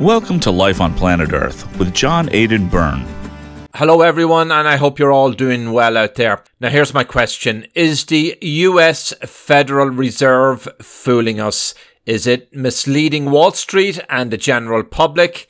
Welcome to Life on Planet Earth with John Aidan Byrne. Hello, everyone, and I hope you're all doing well out there. Now, here's my question Is the US Federal Reserve fooling us? Is it misleading Wall Street and the general public?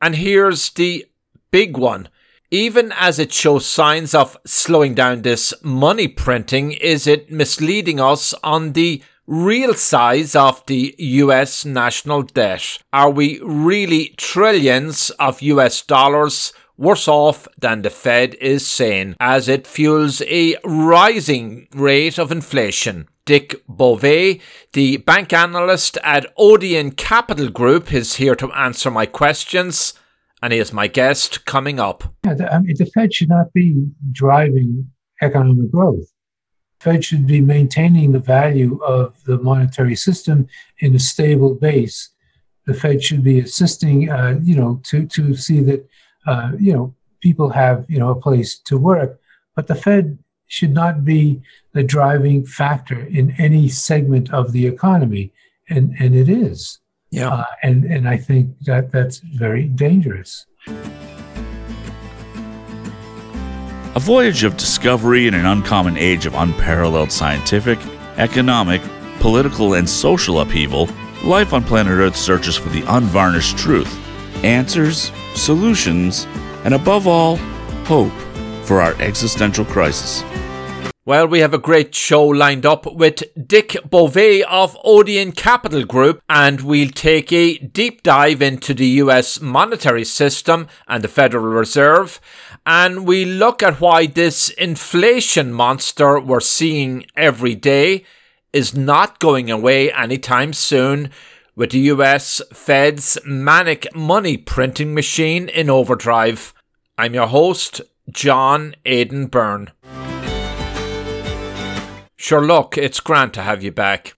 And here's the big one. Even as it shows signs of slowing down this money printing, is it misleading us on the real size of the US national debt? Are we really trillions of US dollars worse off than the Fed is saying as it fuels a rising rate of inflation? Dick Bove, the bank analyst at Odeon Capital Group, is here to answer my questions, and he is my guest coming up. Yeah, the, I mean, the Fed should not be driving economic growth. Fed should be maintaining the value of the monetary system in a stable base. The Fed should be assisting, uh, you know, to to see that, uh, you know, people have you know a place to work. But the Fed should not be the driving factor in any segment of the economy, and and it is. Yeah, uh, and and I think that that's very dangerous. A voyage of discovery in an uncommon age of unparalleled scientific, economic, political, and social upheaval, life on planet Earth searches for the unvarnished truth, answers, solutions, and above all, hope for our existential crisis. Well, we have a great show lined up with Dick Bove of Odeon Capital Group, and we'll take a deep dive into the US monetary system and the Federal Reserve. And we look at why this inflation monster we're seeing every day is not going away anytime soon with the US Fed's manic money printing machine in overdrive. I'm your host, John Aidan Byrne. Sure, look, it's grand to have you back.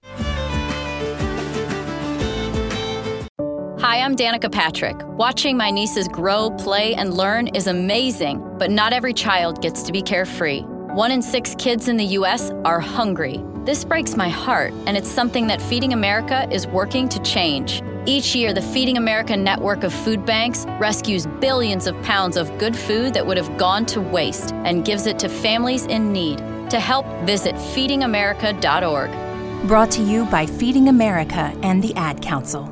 Hi, I'm Danica Patrick. Watching my nieces grow, play, and learn is amazing, but not every child gets to be carefree. One in six kids in the U.S. are hungry. This breaks my heart, and it's something that Feeding America is working to change. Each year, the Feeding America network of food banks rescues billions of pounds of good food that would have gone to waste and gives it to families in need. To help, visit feedingamerica.org. Brought to you by Feeding America and the Ad Council.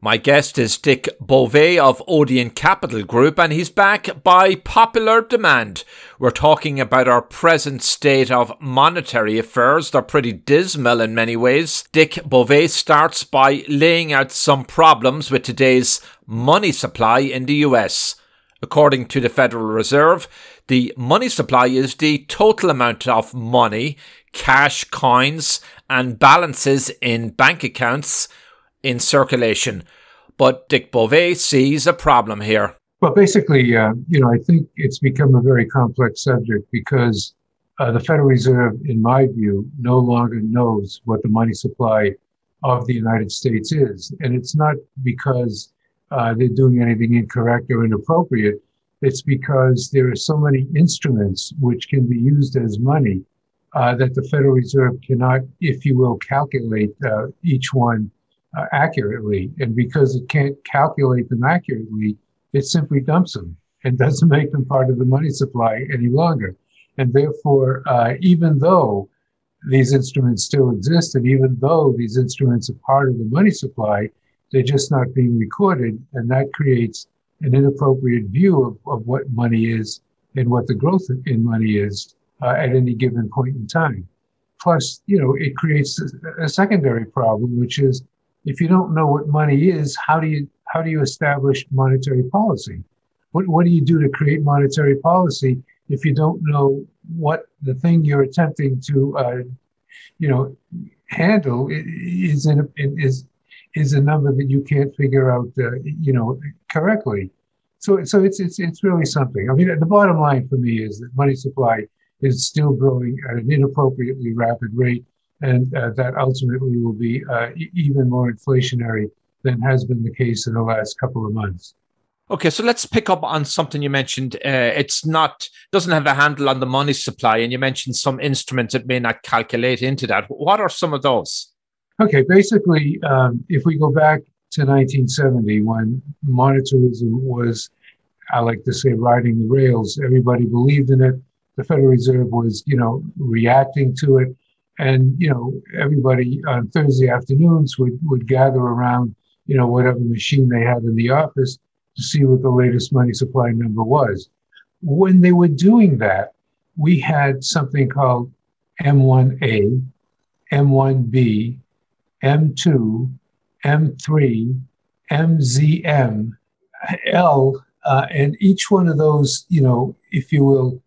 My guest is Dick Bove of Odeon Capital Group, and he's back by popular demand. We're talking about our present state of monetary affairs. They're pretty dismal in many ways. Dick Bove starts by laying out some problems with today's money supply in the US. According to the Federal Reserve, the money supply is the total amount of money, cash, coins, and balances in bank accounts in circulation. But Dick Bove sees a problem here. Well, basically, uh, you know, I think it's become a very complex subject because uh, the Federal Reserve, in my view, no longer knows what the money supply of the United States is. And it's not because uh, they're doing anything incorrect or inappropriate. It's because there are so many instruments which can be used as money uh, that the Federal Reserve cannot, if you will, calculate uh, each one uh, accurately. And because it can't calculate them accurately, it simply dumps them and doesn't make them part of the money supply any longer. And therefore, uh, even though these instruments still exist, and even though these instruments are part of the money supply, they're just not being recorded. And that creates an inappropriate view of, of what money is and what the growth in money is uh, at any given point in time. Plus, you know, it creates a, a secondary problem, which is if you don't know what money is, how do you how do you establish monetary policy? What what do you do to create monetary policy if you don't know what the thing you're attempting to uh, you know handle is in is is a number that you can't figure out uh, you know correctly. So so it's it's it's really something. I mean, the bottom line for me is that money supply is still growing at an inappropriately rapid rate and uh, that ultimately will be uh, even more inflationary than has been the case in the last couple of months. Okay, so let's pick up on something you mentioned. Uh, it's not doesn't have a handle on the money supply, and you mentioned some instruments that may not calculate into that. What are some of those? Okay, basically, um, if we go back to 1970, when monetarism was, I like to say, riding the rails, everybody believed in it. The Federal Reserve was, you know, reacting to it. And, you know, everybody on Thursday afternoons would, would gather around, you know, whatever machine they had in the office to see what the latest money supply number was. When they were doing that, we had something called M1A, M1B, M2, M3, MZM, L, uh, and each one of those, you know, if you will,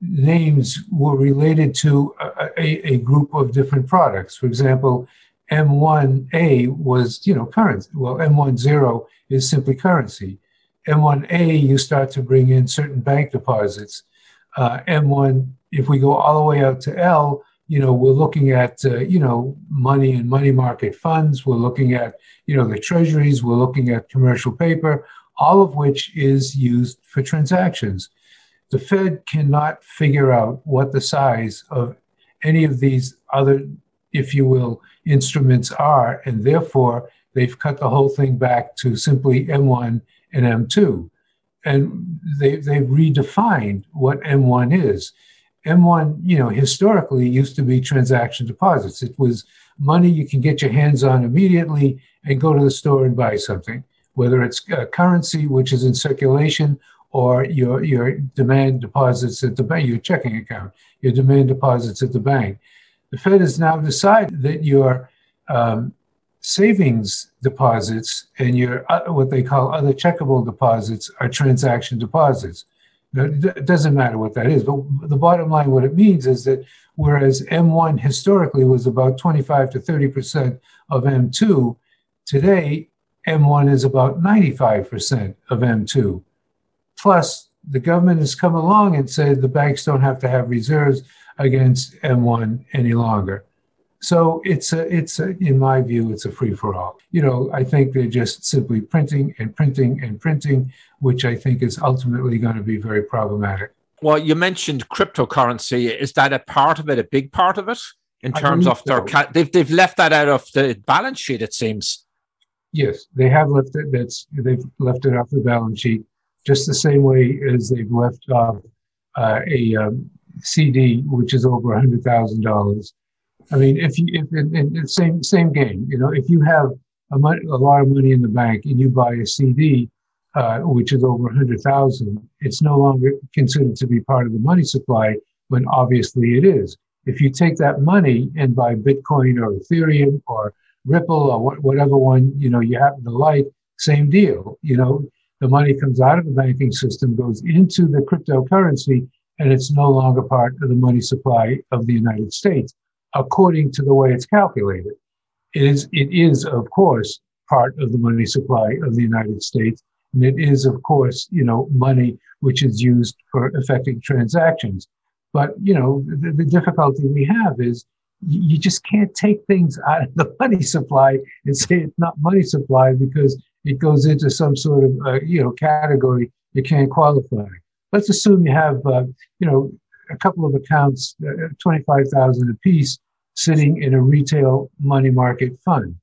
names were related to a, a, group of different products. For example, M1A was, you know, currency. Well, M10 is simply currency. M1A, you start to bring in certain bank deposits. Uh, M1, if we go all the way out to L, you know, we're looking at, uh, you know, money and money market funds. We're looking at, you know, the treasuries. We're looking at commercial paper, all of which is used for transactions. The Fed cannot figure out what the size of any of these other, if you will, instruments are, and therefore they've cut the whole thing back to simply M1 and M2. And they, they've redefined what M1 is. M1, you know, historically used to be transaction deposits. It was money you can get your hands on immediately and go to the store and buy something, whether it's currency, which is in circulation, or your, your demand deposits at the bank, your checking account, your demand deposits at the bank. The Fed has now decided that your um, savings deposits and your uh, what they call other checkable deposits are transaction deposits. It doesn't matter what that is, but the bottom line, what it means is that whereas M1 historically was about 25 to 30% of M2, today M1 is about 95% of M2. Plus, the government has come along and said the banks don't have to have reserves against M1 any longer. So it's a, it's a, in my view, it's a free for all. You know, I think they're just simply printing and printing and printing, which I think is ultimately going to be very problematic. Well, you mentioned cryptocurrency. Is that a part of it, a big part of it, in terms of their? So. they've they've left that out of the balance sheet. It seems. Yes, they have left it. That's they've left it off the balance sheet, just the same way as they've left off uh, a um, CD, which is over a hundred thousand dollars I mean, if you if in, same same game, you know, if you have a, money, a lot of money in the bank and you buy a CD, uh, which is over hundred thousand, it's no longer considered to be part of the money supply when obviously it is. If you take that money and buy Bitcoin or Ethereum or Ripple or wh- whatever one you know you happen to like, same deal. You know, the money comes out of the banking system, goes into the cryptocurrency, and it's no longer part of the money supply of the United States according to the way it's calculated. It is, it is, of course, part of the money supply of the United States. And it is, of course, you know, money which is used for effecting transactions. But, you know, the, the difficulty we have is you just can't take things out of the money supply and say it's not money supply because it goes into some sort of, uh, you know, category you can't qualify. Let's assume you have, uh, you know, a couple of accounts, uh, 25,000 apiece, sitting in a retail money market fund.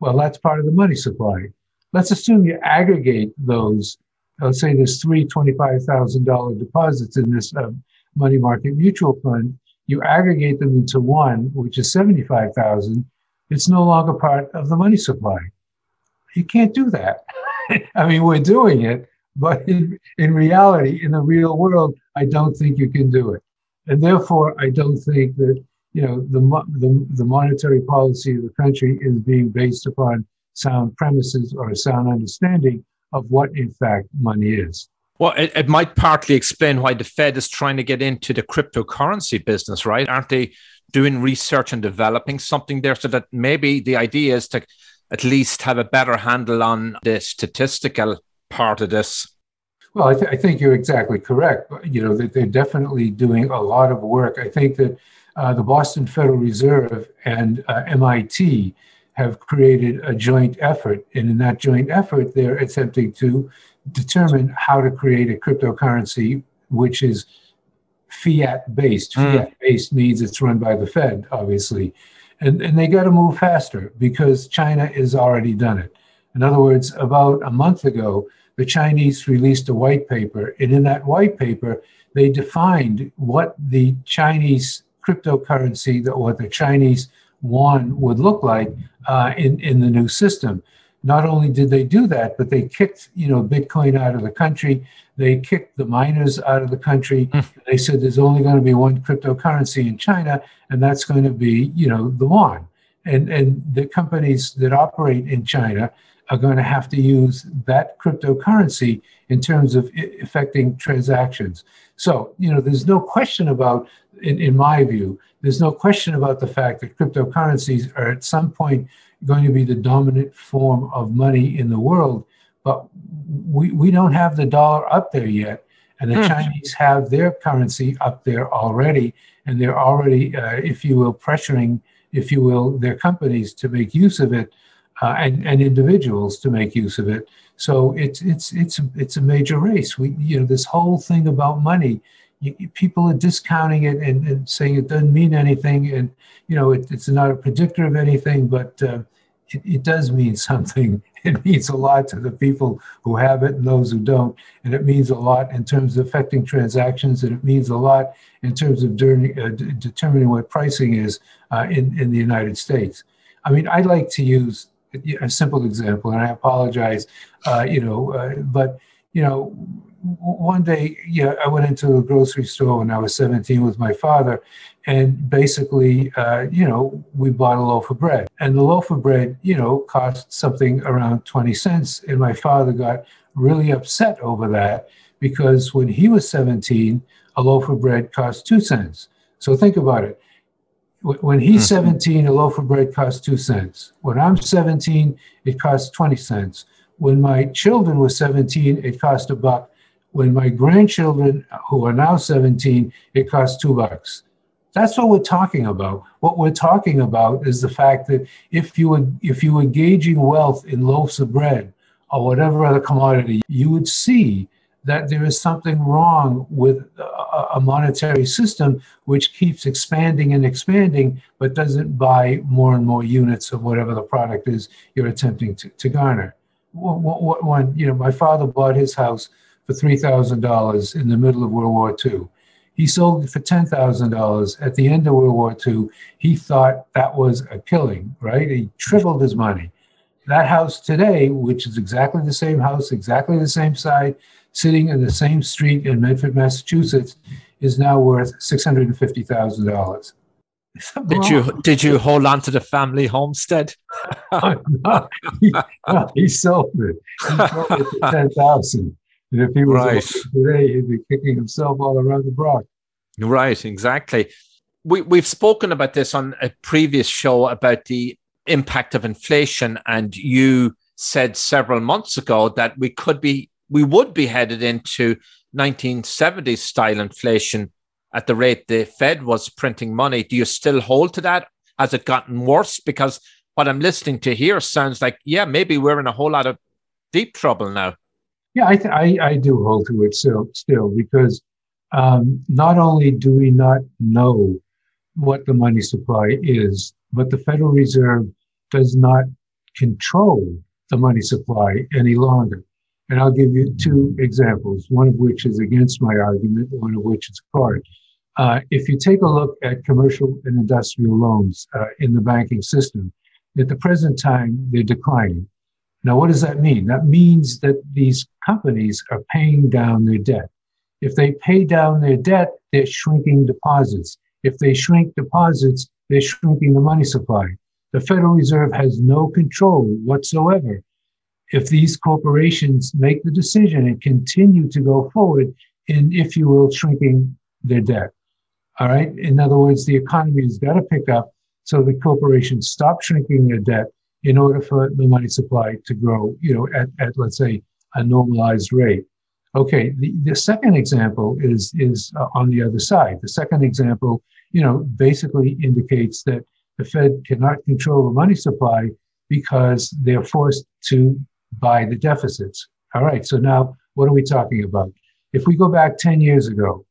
Well, that's part of the money supply. Let's assume you aggregate those. Let's say there's three $25,000 deposits in this uh, money market mutual fund. You aggregate them into one, which is 75,000. It's no longer part of the money supply. You can't do that. I mean, we're doing it, but in, in reality, in the real world, I don't think you can do it. And therefore, I don't think that you know the, the, the monetary policy of the country is being based upon sound premises or a sound understanding of what, in fact, money is. Well, it, it might partly explain why the Fed is trying to get into the cryptocurrency business, right? Aren't they doing research and developing something there so that maybe the idea is to at least have a better handle on the statistical part of this well, I, th- I, think you're exactly correct. You know, that they're definitely doing a lot of work. I think that uh, the Boston Federal Reserve and uh, MIT have created a joint effort. And in that joint effort, they're attempting to determine how to create a cryptocurrency which is fiat based. Mm. Fiat based means it's run by the Fed, obviously. And, and they got to move faster because China has already done it. In other words, about a month ago, the Chinese released a white paper. And in that white paper, they defined what the Chinese cryptocurrency, the, what the Chinese yuan would look like uh, in, in the new system. Not only did they do that, but they kicked, you know, Bitcoin out of the country. They kicked the miners out of the country. Mm. They said there's only going to be one cryptocurrency in China, and that's going to be, you know, the yuan. And and the companies that operate in China are going to have to use that cryptocurrency in terms of affecting transactions. So, you know, there's no question about, in, in my view, there's no question about the fact that cryptocurrencies are at some point going to be the dominant form of money in the world. But we, we don't have the dollar up there yet. And the mm. Chinese have their currency up there already. And they're already, uh, if you will, pressuring, if you will, their companies to make use of it uh, and, and individuals to make use of it. So it's it's it's it's a major race. We you know this whole thing about money, you, people are discounting it and, and, saying it doesn't mean anything, and you know it, it's not a predictor of anything, but uh, it, it does mean something. It means a lot to the people who have it and those who don't, and it means a lot in terms of affecting transactions, and it means a lot in terms of uh, determining what pricing is uh, in in the United States. I mean, I like to use a simple example, and I apologize, uh, you know, uh, but you know, one day, yeah, I went into a grocery store when I was 17 with my father, and basically, uh, you know, we bought a loaf of bread, and the loaf of bread, you know, cost something around 20 cents, and my father got really upset over that because when he was 17, a loaf of bread cost two cents. So think about it. When he's mm-hmm. 17, a loaf of bread costs two cents. When I'm 17, it costs 20 cents. When my children were 17, it cost a buck. When my grandchildren, who are now 17, it costs two bucks. That's what we're talking about. What we're talking about is the fact that if you were, if you were gauging wealth in loaves of bread or whatever other commodity, you would see that there is something wrong with a monetary system which keeps expanding and expanding, but doesn't buy more and more units of whatever the product is you're attempting to, to garner. One, you know, my father bought his house for $3,000 in the middle of World War II. He sold it for $10,000 at the end of World War II. He thought that was a killing, right? He tripled his money. That house today, which is exactly the same house, exactly the same size, sitting in the same street in Medford, Massachusetts, is now worth six hundred and fifty thousand dollars. Did you did you hold on to the family homestead? no, he, no, he sold it. He sold it for ten thousand. And if he was right. today, he'd be kicking himself all around the block. Right, exactly. We we've spoken about this on a previous show about the impact of inflation, and you said several months ago that we could be we would be headed into 1970s style inflation at the rate the Fed was printing money. Do you still hold to that? Has it gotten worse? Because what I'm listening to here sounds like, yeah, maybe we're in a whole lot of deep trouble now. Yeah, I, th- I, I, do hold to it still, still because um, not only do we not know what the money supply is, but the Federal Reserve does not control the money supply any longer. And I'll give you two examples, one of which is against my argument, one of which is part. Uh, if you take a look at commercial and industrial loans uh, in the banking system, at the present time, they're declining. Now, what does that mean? That means that these companies are paying down their debt. If they pay down their debt, they're shrinking deposits. If they shrink deposits, they're shrinking the money supply. The Federal Reserve has no control whatsoever if these corporations make the decision and continue to go forward in, if you will, shrinking their debt. All right. In other words, the economy has got to pick up so the corporations stop shrinking their debt in order for the money supply to grow, you know, at, at let's say a normalized rate. Okay, the, the second example is is uh, on the other side. The second example, you know, basically indicates that the Fed cannot control the money supply because they're forced to buy the deficits. All right, so now what are we talking about? If we go back 10 years ago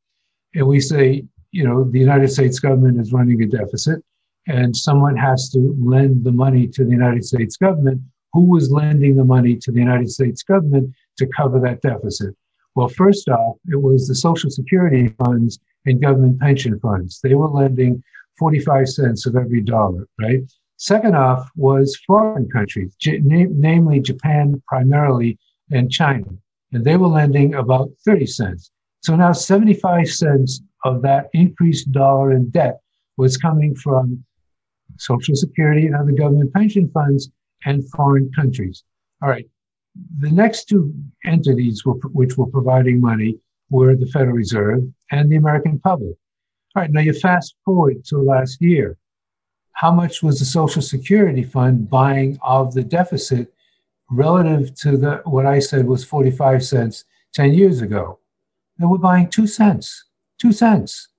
and we say, you know, the United States government is running a deficit, and someone has to lend the money to the United States government. Who was lending the money to the United States government to cover that deficit? Well, first off, it was the Social Security funds and government pension funds. They were lending 45 cents of every dollar, right? Second off was foreign countries, namely Japan primarily and China. And they were lending about 30 cents. So now 75 cents of that increased dollar in debt was coming from Social Security and other government pension funds and foreign countries. All right. The next two entities were, which were providing money were the Federal Reserve and the American public. All right. Now you fast forward to last year. How much was the Social Security Fund buying of the deficit relative to the what I said was 45 cents 10 years ago? They were buying two cents. Two cents.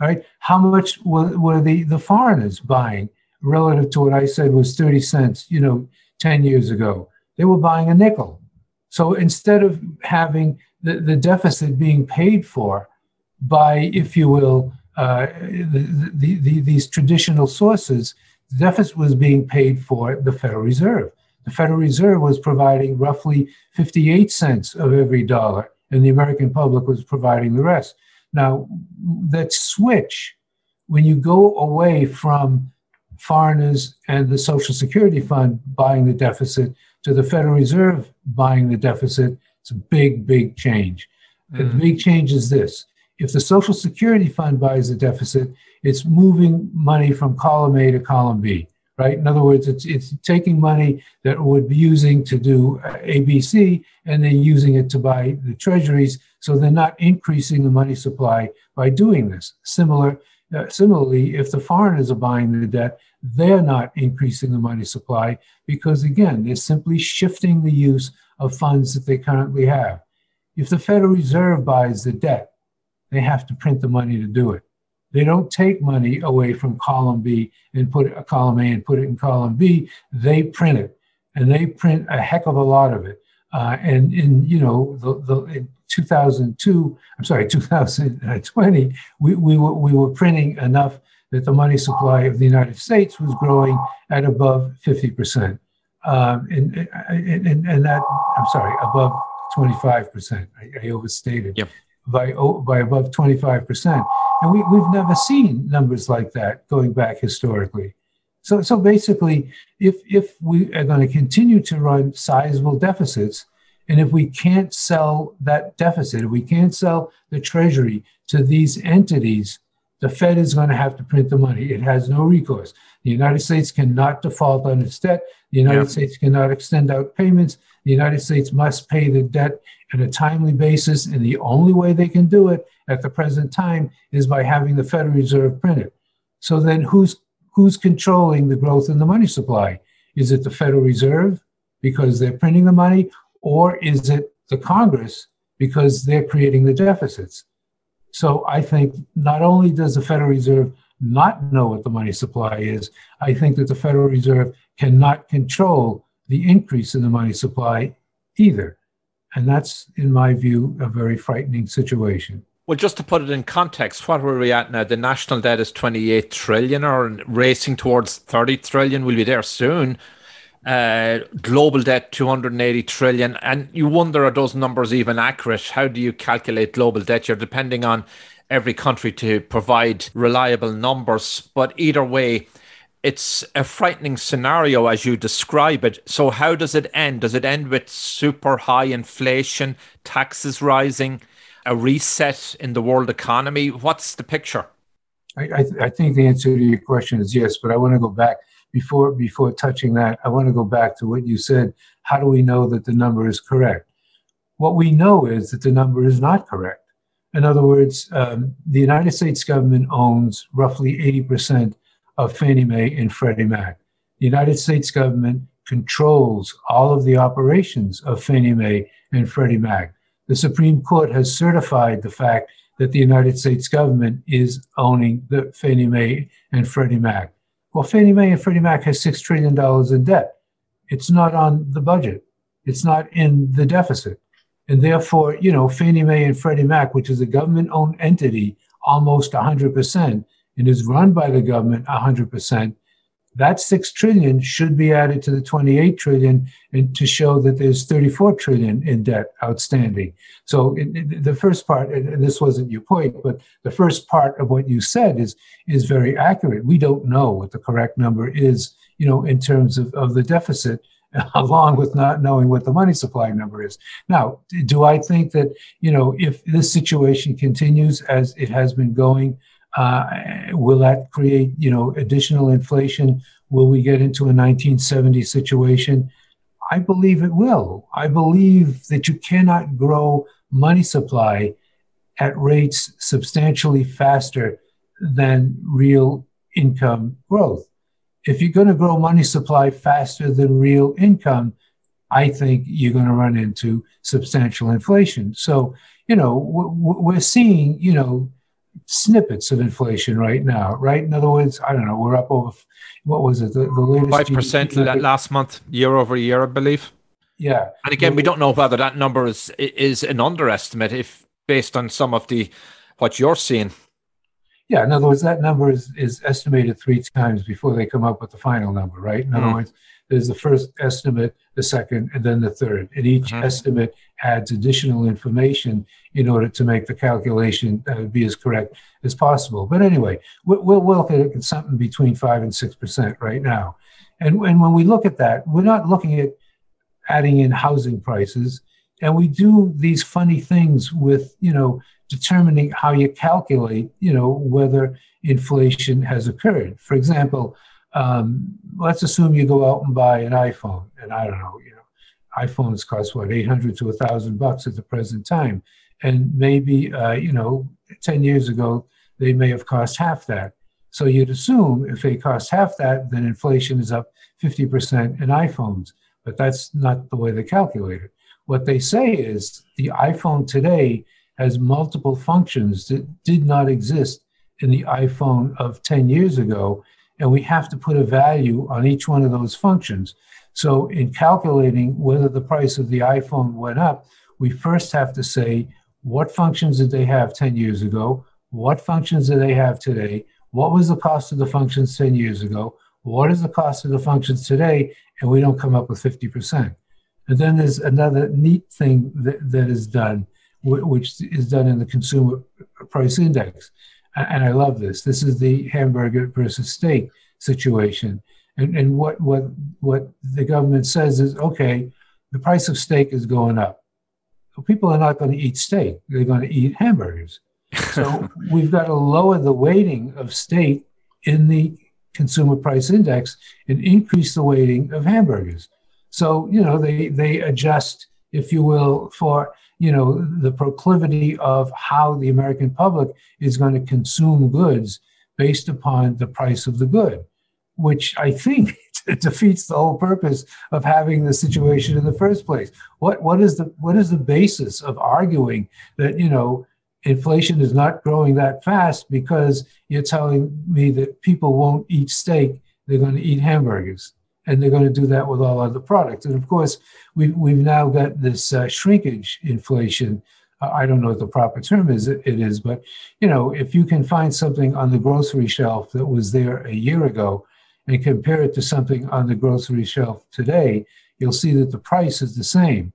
All right. How much were, were the, the foreigners buying relative to what I said was 30 cents, you know, 10 years ago? They were buying a nickel. So instead of having the, the deficit being paid for by, if you will, uh, the, the, the, these traditional sources, the deficit was being paid for the Federal Reserve. The Federal Reserve was providing roughly 58 cents of every dollar, and the American public was providing the rest. Now, that switch, when you go away from foreigners and the Social Security Fund buying the deficit to the Federal Reserve buying the deficit, it's a big, big change. Mm. The big change is this if the Social Security Fund buys the deficit, it's moving money from column A to column B, right? In other words, it's, it's taking money that would be using to do ABC and then using it to buy the treasuries so they're not increasing the money supply by doing this. Similar, uh, similarly, if the foreigners are buying the debt, they're not increasing the money supply because, again, they're simply shifting the use of funds that they currently have. If the Federal Reserve buys the debt, they have to print the money to do it. They don't take money away from column B and put it a column A and put it in column B. They print it, and they print a heck of a lot of it. Uh, and in you know the, the 2002, I'm sorry, 2020, we, we, were, we were printing enough that the money supply of the United States was growing at above 50%. Um, and, and, and that, I'm sorry, above 25%. I, I overstated. Yep. By, by above 25%. And we, we've never seen numbers like that going back historically. So, so basically, if, if we are going to continue to run sizable deficits, and if we can't sell that deficit, if we can't sell the treasury to these entities, the Fed is going to have to print the money. It has no recourse. The United States cannot default on its debt. The United yeah. States cannot extend out payments. The United States must pay the debt on a timely basis. And the only way they can do it at the present time is by having the Federal Reserve print it. So then who's who's controlling the growth in the money supply? Is it the Federal Reserve because they're printing the money, or is it the Congress because they're creating the deficits? So I think not only does the Federal Reserve not know what the money supply is, I think that the Federal Reserve cannot control the increase in the money supply either. And that's, in my view, a very frightening situation. Well, just to put it in context, what are we at now? The national debt is 28 trillion or racing towards 30 trillion. We'll be there soon uh, global debt 280 trillion, and you wonder are those numbers even accurate? How do you calculate global debt? You're depending on every country to provide reliable numbers, but either way, it's a frightening scenario as you describe it. So, how does it end? Does it end with super high inflation, taxes rising, a reset in the world economy? What's the picture? I, I, th- I think the answer to your question is yes, but I want to go back before before touching that, I want to go back to what you said. How do we know that the number is correct? What we know is that the number is not correct. In other words, um, the United States government owns roughly 80% of Fannie Mae and Freddie Mac. The United States government controls all of the operations of Fannie Mae and Freddie Mac. The Supreme Court has certified the fact that the United States government is owning the Fannie Mae and Freddie Mac. Well, Fannie Mae and Freddie Mac has $6 trillion in debt. It's not on the budget. It's not in the deficit. And therefore, you know, Fannie Mae and Freddie Mac, which is a government owned entity, almost 100%, and is run by the government 100%, that 6 trillion should be added to the 28 trillion and to show that there's 34 trillion in debt outstanding. So the first part, and this wasn't your point, but the first part of what you said is is very accurate. We don't know what the correct number is, you know, in terms of, of the deficit along with not knowing what the money supply number is. Now, do I think that, you know, if this situation continues as it has been going, uh, will that create, you know, additional inflation? Will we get into a 1970 situation? I believe it will. I believe that you cannot grow money supply at rates substantially faster than real income growth. If you're going to grow money supply faster than real income, I think you're going to run into substantial inflation. So, you know, we're seeing, you know, snippets of inflation right now, right? In other words, I don't know, we're up over, what was it, the, the latest? 5% last month, year over year, I believe. Yeah. And again, we don't know whether that number is is an underestimate if based on some of the what you're seeing. Yeah, in other words, that number is, is estimated three times before they come up with the final number, right? In other mm. words, there's the first estimate, the second, and then the third. And each mm-hmm. estimate adds additional information in order to make the calculation uh, be as correct as possible. But anyway, we'll look at something between 5 and 6% right now. And, and when we look at that, we're not looking at adding in housing prices. And we do these funny things with, you know, determining how you calculate, you know, whether inflation has occurred. For example, um, let's assume you go out and buy an iPhone, and I don't know, you know, iPhones cost what, 800 to 1,000 bucks at the present time. And maybe, uh, you know, 10 years ago, they may have cost half that. So you'd assume if they cost half that, then inflation is up 50% in iPhones. But that's not the way they calculate it. What they say is the iPhone today has multiple functions that did not exist in the iPhone of 10 years ago. And we have to put a value on each one of those functions. So, in calculating whether the price of the iPhone went up, we first have to say what functions did they have 10 years ago? What functions do they have today? What was the cost of the functions 10 years ago? What is the cost of the functions today? And we don't come up with 50%. And then there's another neat thing that, that is done, which is done in the consumer price index. And I love this. This is the hamburger versus steak situation. And, and what, what, what the government says is okay, the price of steak is going up people are not going to eat steak, they're going to eat hamburgers. So we've got to lower the weighting of steak in the consumer price index and increase the weighting of hamburgers. So, you know, they, they adjust, if you will, for, you know, the proclivity of how the American public is going to consume goods based upon the price of the good, which I think defeats the whole purpose of having the situation in the first place. What what is the what is the basis of arguing that you know inflation is not growing that fast because you're telling me that people won't eat steak, they're going to eat hamburgers, and they're going to do that with all other products. And of course, we've we've now got this uh, shrinkage inflation. Uh, I don't know what the proper term is. It is, but you know, if you can find something on the grocery shelf that was there a year ago and compare it to something on the grocery shelf today, you'll see that the price is the same,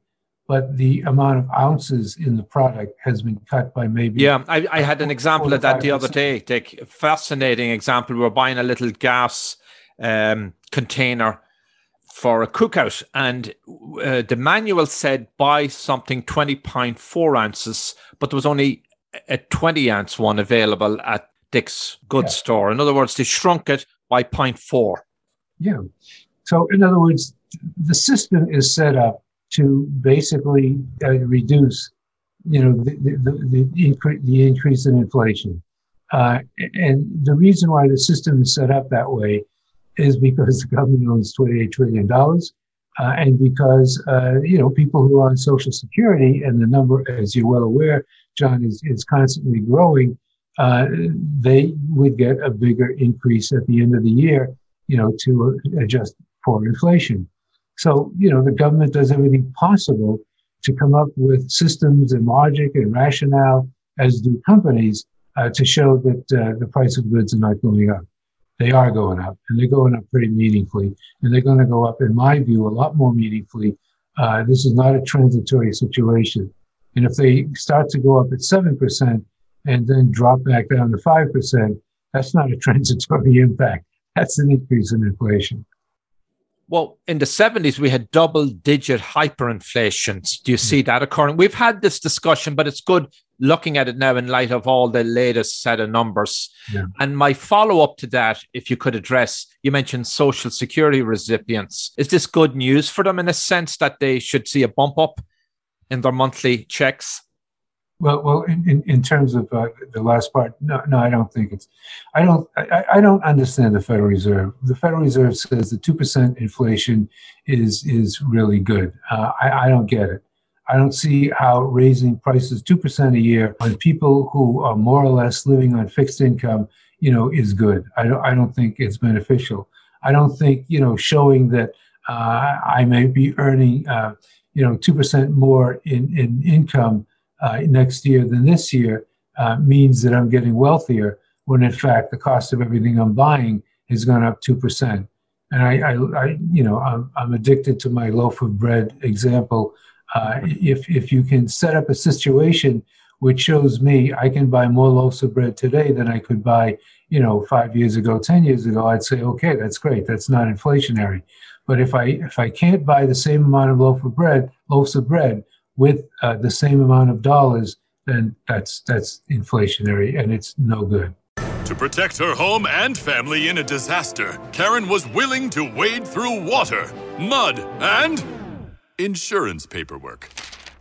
but the amount of ounces in the product has been cut by maybe. Yeah, I, I had an example of that the other day. Take fascinating example. We we're buying a little gas um, container for a cookout, and uh, the manual said buy something 20.4 ounces, but there was only a 20 ounce one available at Dick's goods yeah. store. In other words, they shrunk it by 0.4. Yeah. So, in other words, the system is set up to basically uh, reduce, you know, the, the, the, incre- the increase in inflation. Uh, and the reason why the system is set up that way is because the government owns $28 trillion. Uh, and because, uh, you know, people who are on Social Security and the number, as you're well aware, John, is, is constantly growing, uh, they would get a bigger increase at the end of the year, you know, to adjust for inflation. So, you know, the government does everything possible to come up with systems and logic and rationale, as do companies, uh, to show that uh, the price of goods are not going up. They are going up, and they're going up pretty meaningfully, and they're going to go up, in my view, a lot more meaningfully. Uh, this is not a transitory situation, and if they start to go up at seven percent and then drop back down to five percent, that's not a transitory impact. That's an increase in inflation. Well, in the 70s, we had double digit hyperinflation. Do you see hmm. that occurring? We've had this discussion, but it's good looking at it now in light of all the latest set of numbers. Yeah. And my follow up to that, if you could address, you mentioned social security recipients. Is this good news for them in a sense that they should see a bump up in their monthly checks? Well, well, in, in, in terms of uh, the last part, no, no, I don't think it's. I don't. I, I don't understand the Federal Reserve. The Federal Reserve says the two percent inflation is is really good. Uh, I, I don't get it. I don't see how raising prices two percent a year on people who are more or less living on fixed income, you know, is good. I don't. I don't think it's beneficial. I don't think you know showing that uh, I may be earning, uh, you know, two percent more in in income uh, next year than this year uh, means that I'm getting wealthier, when in fact the cost of everything I'm buying has gone up two percent. And I, I, I, you know, I'm, I'm addicted to my loaf of bread example. Uh, if if you can set up a situation which shows me I can buy more loaves of bread today than I could buy, you know, five years ago, ten years ago, I'd say, okay, that's great. That's not inflationary. But if I if I can't buy the same amount of loaf of bread, loaves of bread with uh, the same amount of dollars, then that's that's inflationary and it's no good. To protect her home and family in a disaster, Karen was willing to wade through water, mud, and insurance paperwork.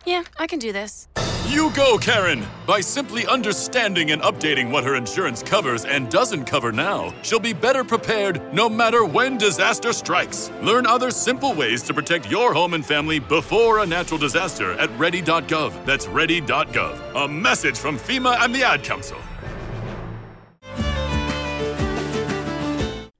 Yeah, I can do this. You go, Karen! By simply understanding and updating what her insurance covers and doesn't cover now, she'll be better prepared no matter when disaster strikes. Learn other simple ways to protect your home and family before a natural disaster at ready.gov. That's ready.gov. A message from FEMA and the Ad Council.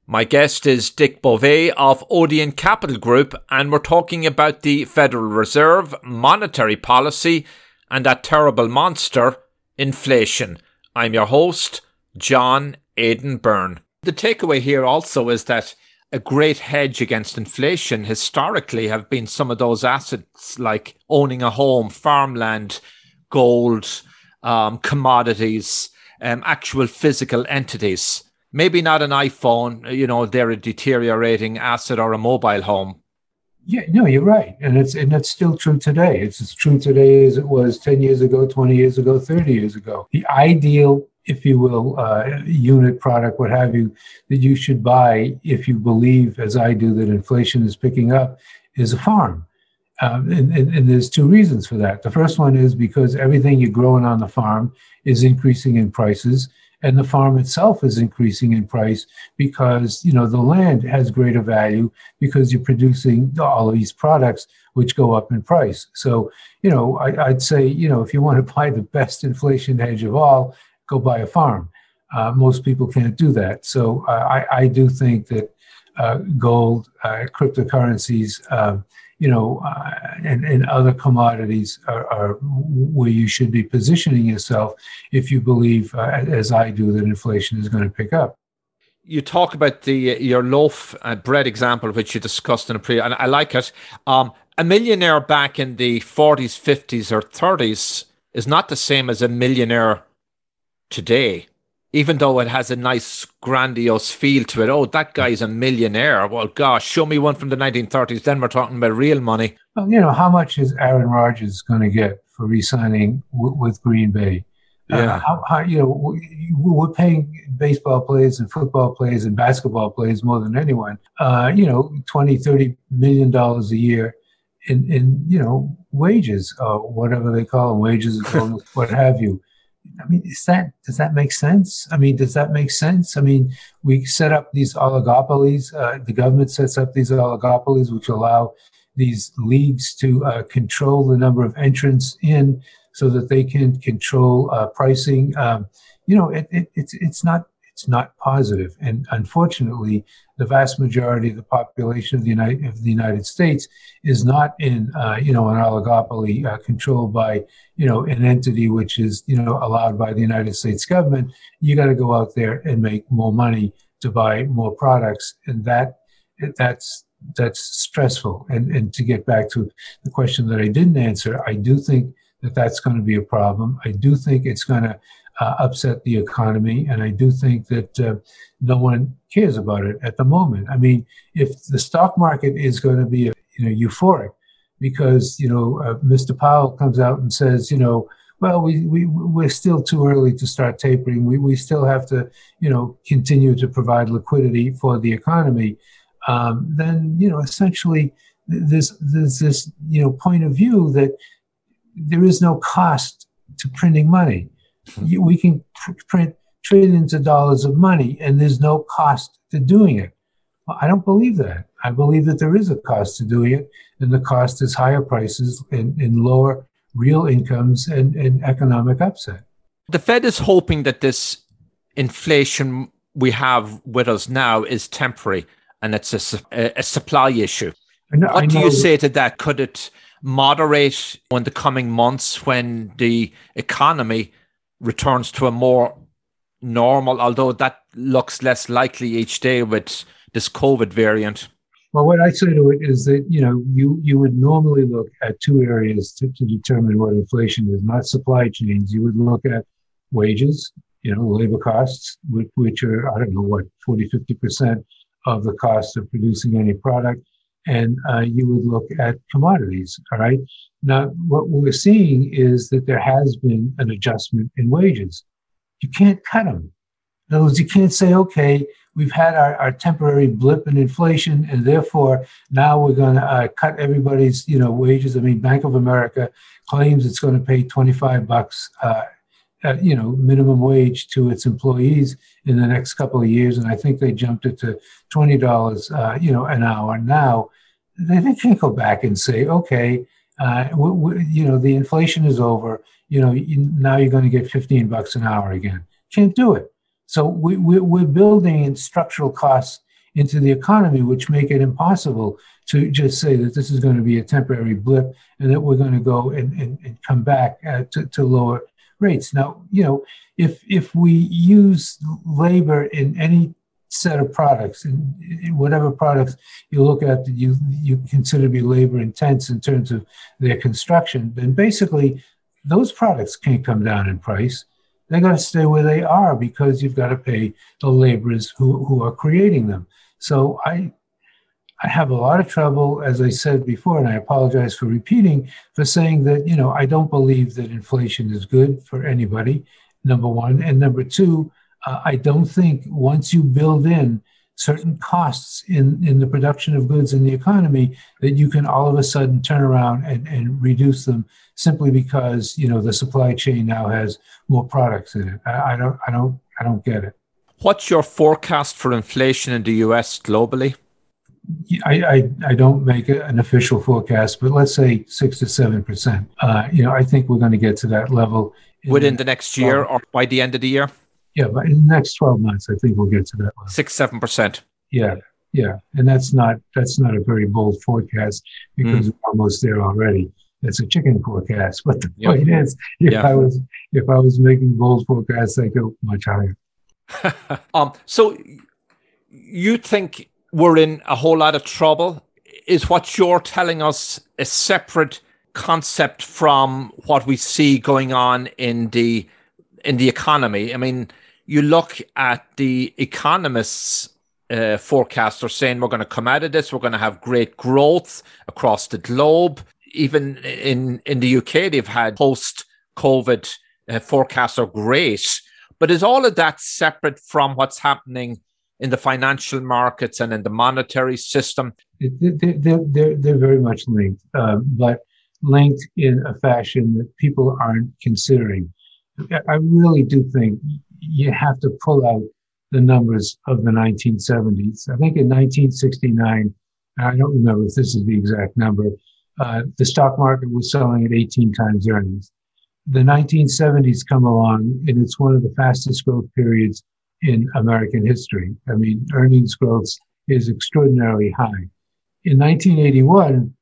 My guest is Dick Bove of Odeon Capital Group, and we're talking about the Federal Reserve, monetary policy, and that terrible monster, inflation. I'm your host, John Aidan Byrne. The takeaway here also is that a great hedge against inflation historically have been some of those assets like owning a home, farmland, gold, um, commodities, um, actual physical entities maybe not an iPhone, you know, they're a deteriorating asset or a mobile home. Yeah, no, you're right, and it's and that's still true today. It's as true today as it was ten years ago, twenty years ago, thirty years ago. The ideal, if you will, uh, unit product, what have you, that you should buy if you believe, as I do, that inflation is picking up, is a farm. Um, and, and, and, there's two reasons for that. The first one is because everything you're growing on the farm is increasing in prices, and the farm itself is increasing in price because you know the land has greater value because you're producing all these products which go up in price. So you know I, would say you know if you want to buy the best inflation hedge of all go buy a farm. Uh, most people can't do that. So uh, I, I do think that uh, gold uh, cryptocurrencies um, you know, uh, and, and other commodities are, are, where you should be positioning yourself if you believe, uh, as I do, that inflation is going to pick up. You talk about the your loaf uh, bread example, which you discussed in a pre, and I like it. Um, a millionaire back in the 40s, 50s, or 30s is not the same as a millionaire today even though it has a nice grandiose feel to it. Oh, that guy's a millionaire. Well, gosh, show me one from the 1930s. Then we're talking about real money. Well, you know, how much is Aaron Rodgers going to get for re-signing w- with Green Bay? Uh, yeah. Uh, how, how, you know, we're paying baseball players and football players and basketball players more than anyone. Uh, you know, 20, 30 million dollars a year in, in, you know, wages or whatever they call them, wages, what have you. I mean, is that does that make sense? I mean, does that make sense? I mean, we set up these oligopolies. Uh, the government sets up these oligopolies, which allow these leagues to uh, control the number of entrants in, so that they can control uh, pricing. Um, you know, it, it, it's it's not it's not positive. And unfortunately, the vast majority of the population of the United, of the United States is not in, uh, you know, an oligopoly uh, controlled by, you know, an entity which is, you know, allowed by the United States government. You got to go out there and make more money to buy more products, and that that's that's stressful. And and to get back to the question that I didn't answer, I do think that that's going to be a problem. I do think it's going to uh, upset the economy, and I do think that uh, no one cares about it at the moment. I mean, if the stock market is going to be you know euphoric because you know uh, Mr. Powell comes out and says you know well we, we we're still too early to start tapering we, we still have to you know continue to provide liquidity for the economy um, then you know essentially there's there's this you know point of view that there is no cost to printing money. We can pr- print trillions of dollars of money, and there's no cost to doing it. Well, I don't believe that. I believe that there is a cost to doing it, and the cost is higher prices and, and lower real incomes and, and economic upset. The Fed is hoping that this inflation we have with us now is temporary and it's a, a supply issue. Know, what do you say to that? Could it moderate in the coming months when the economy returns to a more normal, although that looks less likely each day with this COVID variant? Well, what I say to it is that you know you you would normally look at two areas to, to determine what inflation is, not supply chains. You would look at wages, you know, labor costs, which, which are I don't know what 40, 50 percent of the cost of producing any product, and uh, you would look at commodities. All right. Now, what we're seeing is that there has been an adjustment in wages. You can't cut them. In other words, you can't say, okay, we've had our, our temporary blip in inflation, and therefore now we're going to uh, cut everybody's, you know, wages. I mean, Bank of America claims it's going to pay 25 bucks uh, uh, you know minimum wage to its employees in the next couple of years, and I think they jumped it to twenty dollars, uh, you know, an hour. Now they, they can't go back and say, okay, uh, we, we, you know, the inflation is over. You know, you, now you're going to get fifteen bucks an hour again. Can't do it. So we, we, we're building in structural costs into the economy, which make it impossible to just say that this is going to be a temporary blip and that we're going to go and, and, and come back uh, to, to lower rates. Now, you know, if if we use labor in any set of products, in, whatever products you look at that you you consider to be labor intense in terms of their construction, then basically those products can't come down in price. They're going to stay where they are because you've got to pay the laborers who, who are creating them. So I I have a lot of trouble, as I said before, and I apologize for repeating, for saying that, you know, I don't believe that inflation is good for anybody, number one. And number two, uh, I don't think once you build in certain costs in, in the production of goods in the economy, that you can all of a sudden turn around and, and reduce them simply because, you know, the supply chain now has more products in it. I, I don't, I don't, I don't get it. What's your forecast for inflation in the US globally? I, I, I, don't make an official forecast, but let's say six to seven percent. Uh, you know, I think we're going to get to that level within the next year or by the end of the year. Yeah, but in the next twelve months, I think we'll get to that level. Six seven percent. Yeah, yeah, and that's not that's not a very bold forecast because mm. we're almost there already. It's a chicken forecast, but the yep. point is, if yeah. I was if I was making bold forecasts, I go much higher. um, so you think we're in a whole lot of trouble. Is what you're telling us a separate concept from what we see going on in the in the economy? I mean, you look at the economists' uh, forecast are saying we're going to come out of this, we're going to have great growth across the globe. Even in in the UK, they've had post COVID uh, forecasts are great. But is all of that separate from what's happening in the financial markets and in the monetary system? They're, they're, they're very much linked, uh, but linked in a fashion that people aren't considering. I really do think you have to pull out the numbers of the 1970s. I think in 1969, I don't remember if this is the exact number, uh, the stock market was selling at 18 times earnings. The 1970s come along, and it's one of the fastest growth periods in American history. I mean, earnings growth is extraordinarily high. In 1981,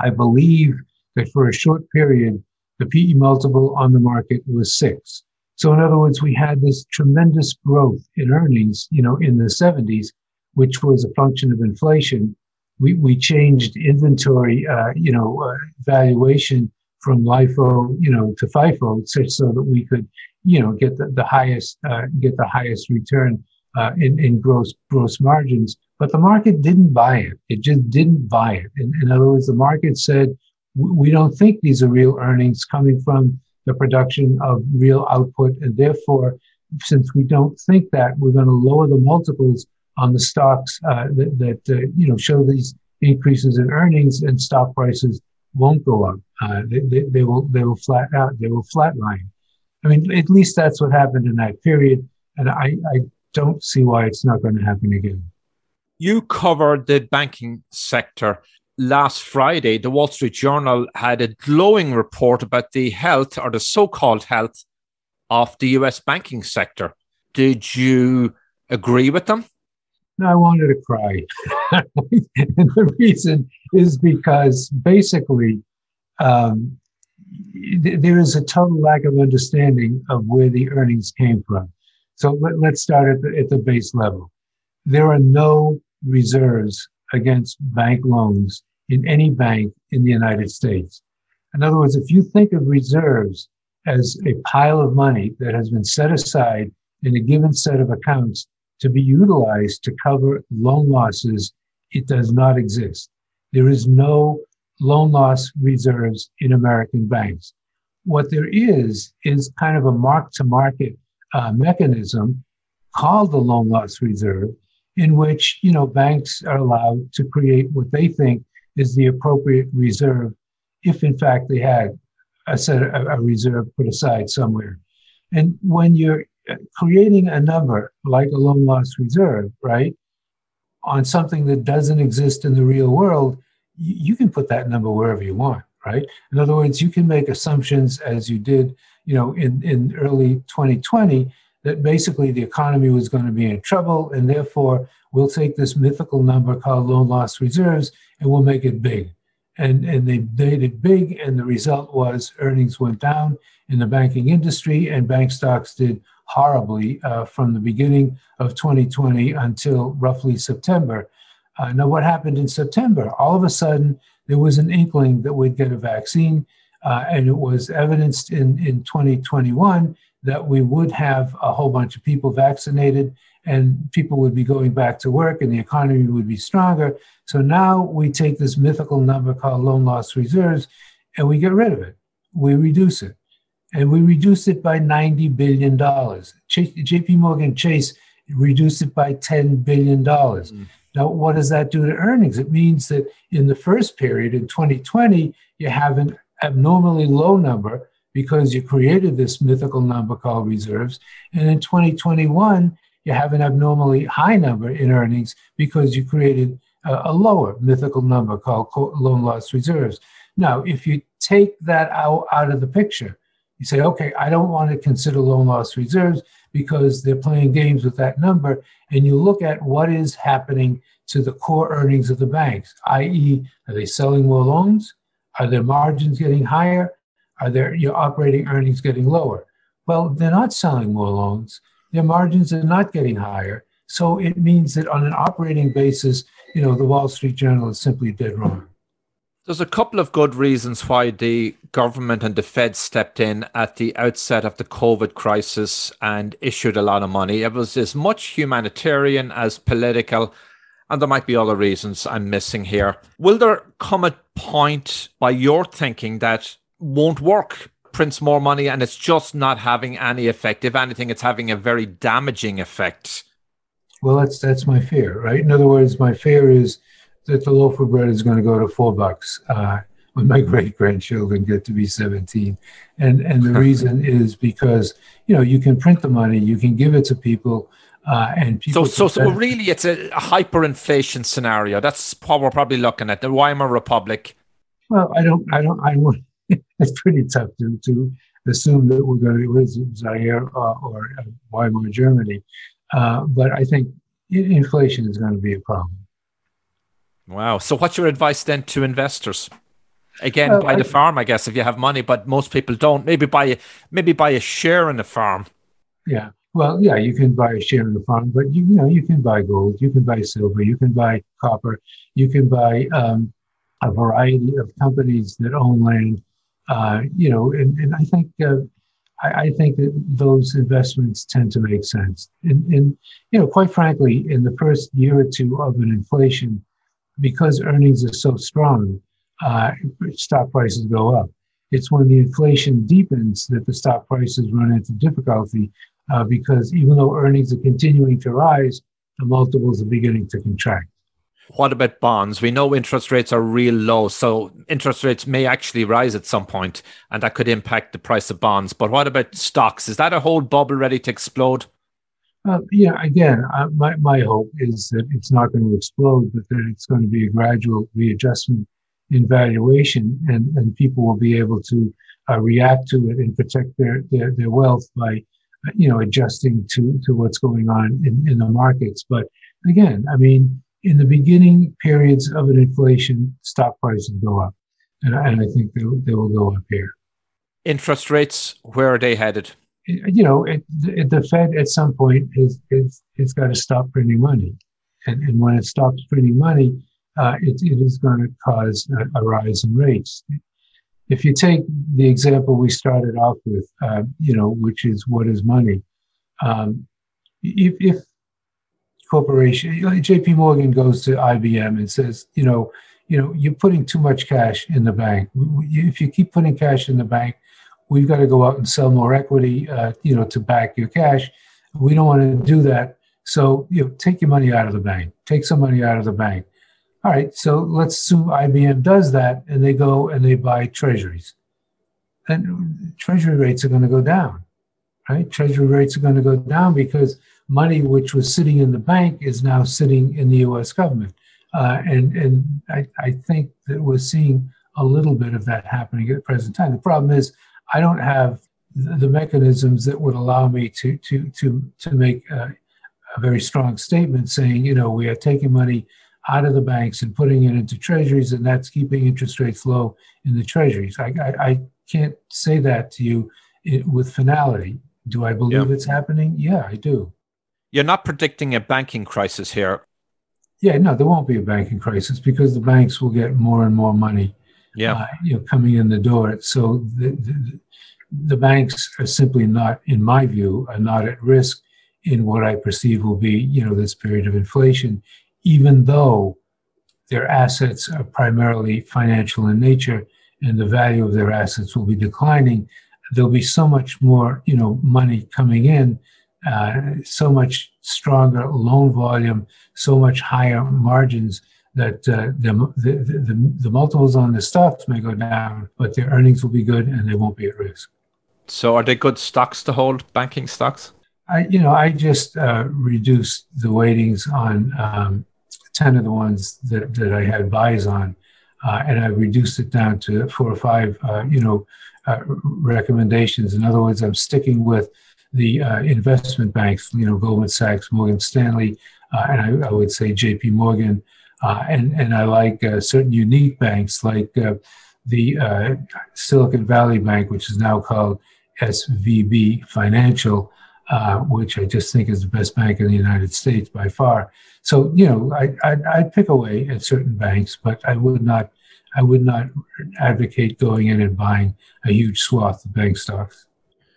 I believe that for a short period, the PE multiple on the market was six. So in other words, we had this tremendous growth in earnings, you know, in the 70s, which was a function of inflation. We, we changed inventory, uh, you know, uh, valuation from LIFO, you know, to FIFO, such so that we could, you know, get the, the highest, uh, get the highest return uh, in, in gross gross margins. But the market didn't buy it. It just didn't buy it. In, in other words, the market said, we don't think these are real earnings coming from the production of real output. And therefore, since we don't think that, we're going to lower the multiples on the stocks uh, that, that uh, you know show these increases in earnings, and stock prices won't go up. Uh, they, they, they, will they will flat out. They will flatline. I mean, at least that's what happened in that period, and I, I don't see why it's not going to happen again. You covered the banking sector last Friday, the Wall Street Journal had a glowing report about the health or the so called health of the US banking sector. Did you agree with them? I wanted to cry. and the reason is because basically um, th- there is a total lack of understanding of where the earnings came from. So let, us start at the, at the base level. There are no reserves against bank loans in any bank in the United States. In other words, if you think of reserves as a pile of money that has been set aside in a given set of accounts to be utilized to cover loan losses, it does not exist. There is no loan loss reserves in American banks. What there is, is kind of a mark to market uh, mechanism called the loan loss reserve in which you know banks are allowed to create what they think is the appropriate reserve if in fact they had a set a, reserve put aside somewhere and when you're creating a number like a loan loss reserve right on something that doesn't exist in the real world you, can put that number wherever you want right in other words you can make assumptions as you did you know in in early 2020 that basically the economy was going to be in trouble, and therefore we'll take this mythical number called loan loss reserves and we'll make it big. And, and they made it big, and the result was earnings went down in the banking industry, and bank stocks did horribly uh, from the beginning of 2020 until roughly September. Uh, now, what happened in September? All of a sudden, there was an inkling that we'd get a vaccine, uh, and it was evidenced in, in 2021 that we would have a whole bunch of people vaccinated and people would be going back to work and the economy would be stronger. So now we take this mythical number called loan loss reserves and we get rid of it. We reduce it. And we reduce it by $90 billion. JP Morgan Chase reduced it by $10 billion. Mm. Now, what does that do to earnings? It means that in the first period in 2020, you have an abnormally low number because you created this mythical number called reserves. And in 2021, you have an abnormally high number in earnings because you created a, a lower mythical number called loan loss reserves. Now, if you take that out, out of the picture, you say, okay, I don't want to consider loan loss reserves because they're playing games with that number. And you look at what is happening to the core earnings of the banks, i.e., are they selling more loans? Are their margins getting higher? Are their your operating earnings getting lower? Well, they're not selling more loans. Their margins are not getting higher. So it means that on an operating basis, you know, the Wall Street Journal is simply dead wrong. There's a couple of good reasons why the government and the Fed stepped in at the outset of the COVID crisis and issued a lot of money. It was as much humanitarian as political, and there might be other reasons I'm missing here. Will there come a point by your thinking that won't work prints more money and it's just not having any effect if anything it's having a very damaging effect well that's that's my fear right in other words my fear is that the loaf of bread is going to go to four bucks uh, when my great grandchildren get to be 17 and and the reason is because you know you can print the money you can give it to people uh, and so, so, so really, it's a, a hyperinflation scenario. That's what we're probably looking at. The Weimar Republic. Well, I don't, I don't, I don't, it's pretty tough to to assume that we're going to lose in Zaire uh, or uh, Weimar Germany. Uh, but I think inflation is going to be a problem. Wow. So, what's your advice then to investors? Again, well, buy the farm, I guess, if you have money, but most people don't. Maybe buy maybe buy a share in the farm. Yeah. Well, yeah, you can buy a share in the farm, but you, you know you can buy gold, you can buy silver, you can buy copper, you can buy um, a variety of companies that own land. Uh, you know, and, and I think uh, I, I, think that those investments tend to make sense. And, and you know, quite frankly, in the first year or two of an inflation, because earnings are so strong, uh, stock prices go up. It's when the inflation deepens that the stock prices run into difficulty uh, because even though earnings are continuing to rise, the multiples are beginning to contract. What about bonds? We know interest rates are real low, so interest rates may actually rise at some point, and that could impact the price of bonds. But what about stocks? Is that a whole bubble ready to explode? Uh, yeah, again, my, my hope is that it's not going to explode, but that it's going to be a gradual readjustment in valuation, and, and people will be able to uh, react to it and protect their, their, their wealth by, you know, adjusting to, to what's going on in, in the markets. But again, I mean, in the beginning periods of an inflation, stock prices go up. And, and I think they, they will go up here. Interest rates, where are they headed? You know, it, it, the Fed at some point is, is, it's got to stop printing money. And, and when it stops printing money, uh, it, it is going to cause a, a, rise in rates. If you take the example we started off with, uh, you know, which is what is money, um, if, if corporation, JP Morgan goes to IBM and says, you know, you know, you're putting too much cash in the bank. If you keep putting cash in the bank, we've got to go out and sell more equity, uh, you know, to back your cash. We don't want to do that. So, you know, take your money out of the bank. Take some money out of the bank. All right. So let's assume IBM does that, and they go and they buy treasuries. And treasury rates are going to go down, right? Treasury rates are going to go down because money which was sitting in the bank is now sitting in the U.S. government. Uh, and and I, I think that we're seeing a little bit of that happening at the present time. The problem is I don't have the mechanisms that would allow me to to to to make a, a very strong statement saying, you know, we are taking money out of the banks and putting it into treasuries, and that's keeping interest rates low in the treasuries. I, I, I can't say that to you with finality. Do I believe it's happening? Yeah, I do. You're not predicting a banking crisis here. Yeah, no, there won't be a banking crisis because the banks will get more and more money. Yeah, uh, you know, coming in the door. So the, the, the banks are simply not, in my view, are not at risk in what I perceive will be, you know, this period of inflation, even though their assets are primarily financial in nature and the value of their assets will be declining. There'll be so much more, you know, money coming in uh, so much stronger loan volume, so much higher margins that uh, the, the, the, the, multiples on the stocks may go down, but their earnings will be good and they won't be at risk. So, are they good stocks to hold, banking stocks? I, you know, I just uh, reduced the weightings on um, 10 of the ones that, that I had buys on, uh, and I reduced it down to four or five, uh, you know, uh, recommendations. In other words, I'm sticking with the uh, investment banks, you know, Goldman Sachs, Morgan Stanley, uh, and I, I, would say J.P. Morgan, uh, and and I like uh, certain unique banks like uh, the uh, Silicon Valley Bank, which is now called SVB Financial, which I just think is the best bank in the United States by far. So you know, I I'd, I'd pick away at certain banks, but I would not. I would not advocate going in and buying a huge swath of bank stocks.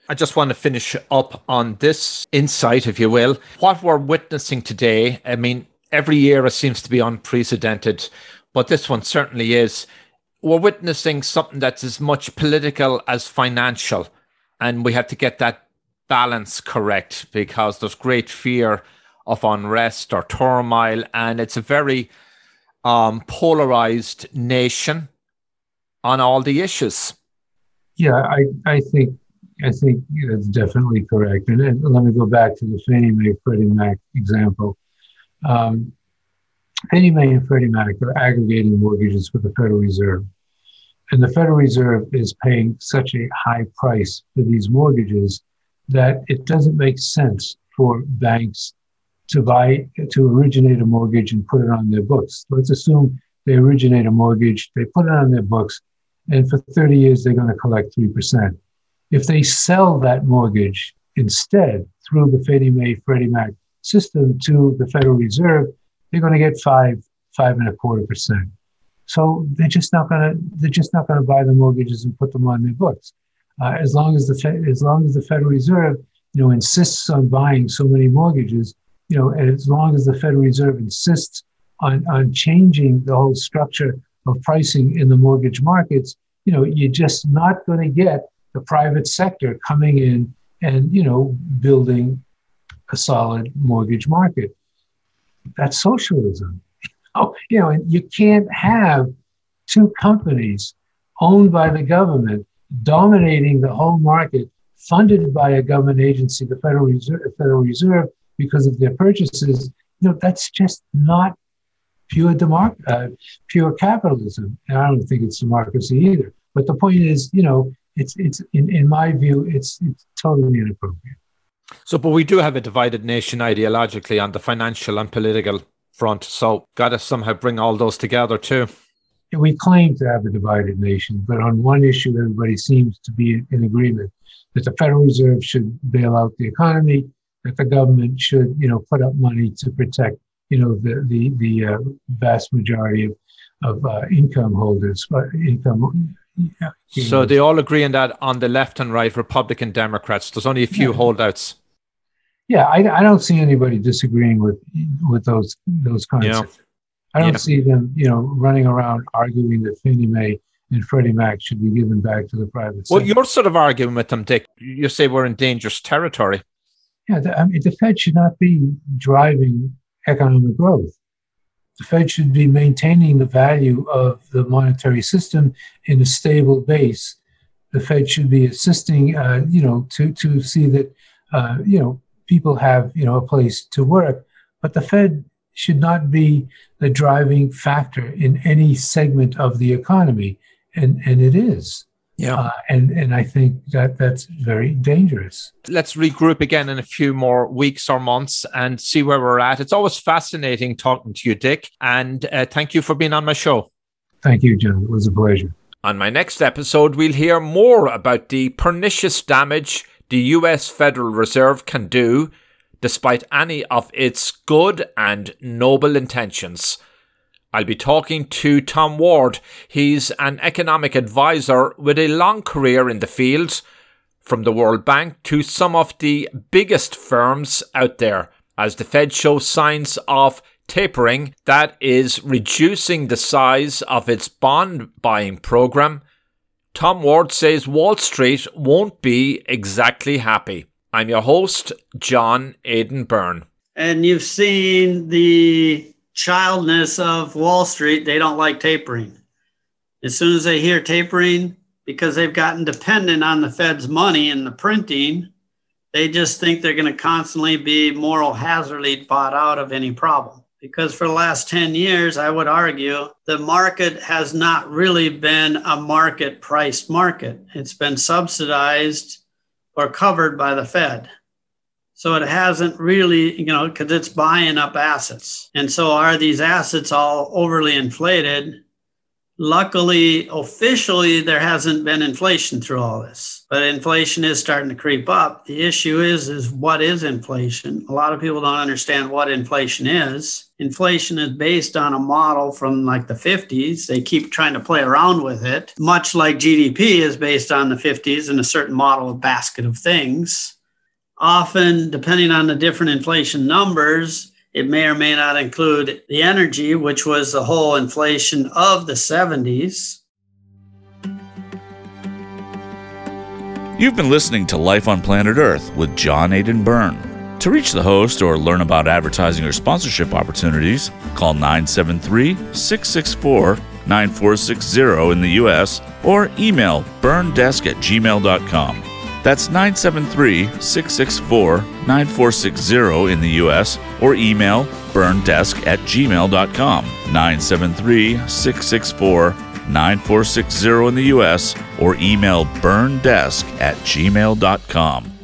I just want to finish up on this insight, if you will. What we're witnessing today, I mean, every year it seems to be unprecedented, but this one certainly is. We're witnessing something that's as much political as financial, and we have to get that balance correct because there's great fear of unrest or turmoil, and it's a very um, polarized nation on all the issues. Yeah, I, I think I think that's definitely correct. And, let me go back to the Fannie Mae Freddie Mac example. Um, Fannie Mae and Freddie Mac are aggregating mortgages for the Federal Reserve. And the Federal Reserve is paying such a high price for these mortgages that it doesn't make sense for banks to buy, to originate a mortgage and put it on their books. Let's assume they originate a mortgage, they put it on their books, and for 30 years they're going to collect 3%. If they sell that mortgage instead through the Fannie Mae Freddie Mac system to the Federal Reserve, they're going to get five, five and a quarter percent. So they're just not going to they're just not going to buy the mortgages and put them on their books. Uh, as long as the as long as the Federal Reserve you know insists on buying so many mortgages, you know, and as long as the Federal Reserve insists on on changing the whole structure of pricing in the mortgage markets, you know, you're just not going to get the private sector coming in and you know building a solid mortgage market. That's socialism. Oh, you know, and you can't have two companies owned by the government dominating the whole market, funded by a government agency, the Federal Reserve, Federal Reserve because of their purchases. You know, that's just not pure democ- uh, pure capitalism. And I don't think it's democracy either. But the point is, you know, it's it's in, in my view, it's it's totally inappropriate. So, but we do have a divided nation ideologically on the financial and political front. So, got to somehow bring all those together too. We claim to have a divided nation, but on one issue, everybody seems to be in agreement that the Federal Reserve should bail out the economy, that the government should, you know, put up money to protect, you know, the the the uh, vast majority of of uh, income holders, uh, income. Yeah, so they all agree on that on the left and right, Republican, Democrats. There's only a few yeah. holdouts yeah, I, I don't see anybody disagreeing with with those those concepts. Yeah. I don't see them, you know, running around arguing that Fannie Mae and Freddie Mac should be given back to the private sector. Well, you're sort of arguing with them, Dick. You say we're in dangerous territory. Yeah, the, I mean, the Fed should not be driving economic growth. The Fed should be maintaining the value of the monetary system in a stable base. The Fed should be assisting, uh, you know, to to see that, uh, you know, people have you know a place to work but the fed should not be the driving factor in any segment of the economy and and it is yeah. Uh, and and i think that that's very dangerous. Let's regroup again in a few more weeks or months and see where we're at. It's always fascinating talking to you dick and uh, thank you for being on my show. Thank you john. It was a pleasure. On my next episode we'll hear more about the pernicious damage the US Federal Reserve can do despite any of its good and noble intentions. I'll be talking to Tom Ward. He's an economic advisor with a long career in the field, from the World Bank to some of the biggest firms out there, as the Fed shows signs of tapering, that is, reducing the size of its bond buying program Tom Ward says Wall Street won't be exactly happy. I'm your host, John Aidan Byrne. And you've seen the childness of Wall Street. They don't like tapering. As soon as they hear tapering, because they've gotten dependent on the Fed's money and the printing, they just think they're going to constantly be moral hazardly bought out of any problem because for the last 10 years, I would argue the market has not really been a market priced market. It's been subsidized or covered by the Fed. So it hasn't really, you know, because it's buying up assets. And so are these assets all overly inflated? Luckily, officially, there hasn't been inflation through all this, but inflation is starting to creep up. The issue is, is what is inflation? A lot of people don't understand what inflation is. Inflation is based on a model from like the 50s. They keep trying to play around with it, much like GDP is based on the 50s and a certain model of basket of things. Often, depending on the different inflation numbers, it may or may not include the energy, which was the whole inflation of the 70s. You've been listening to Life on Planet Earth with John Aidan Byrne. To reach the host or learn about advertising or sponsorship opportunities, call 973 664 9460 in the U.S. or email burndesk at gmail.com. That's 973 664 9460 in the US or email burndesk at gmail.com. 973 664 9460 in the U.S. or email burndesk at gmail.com.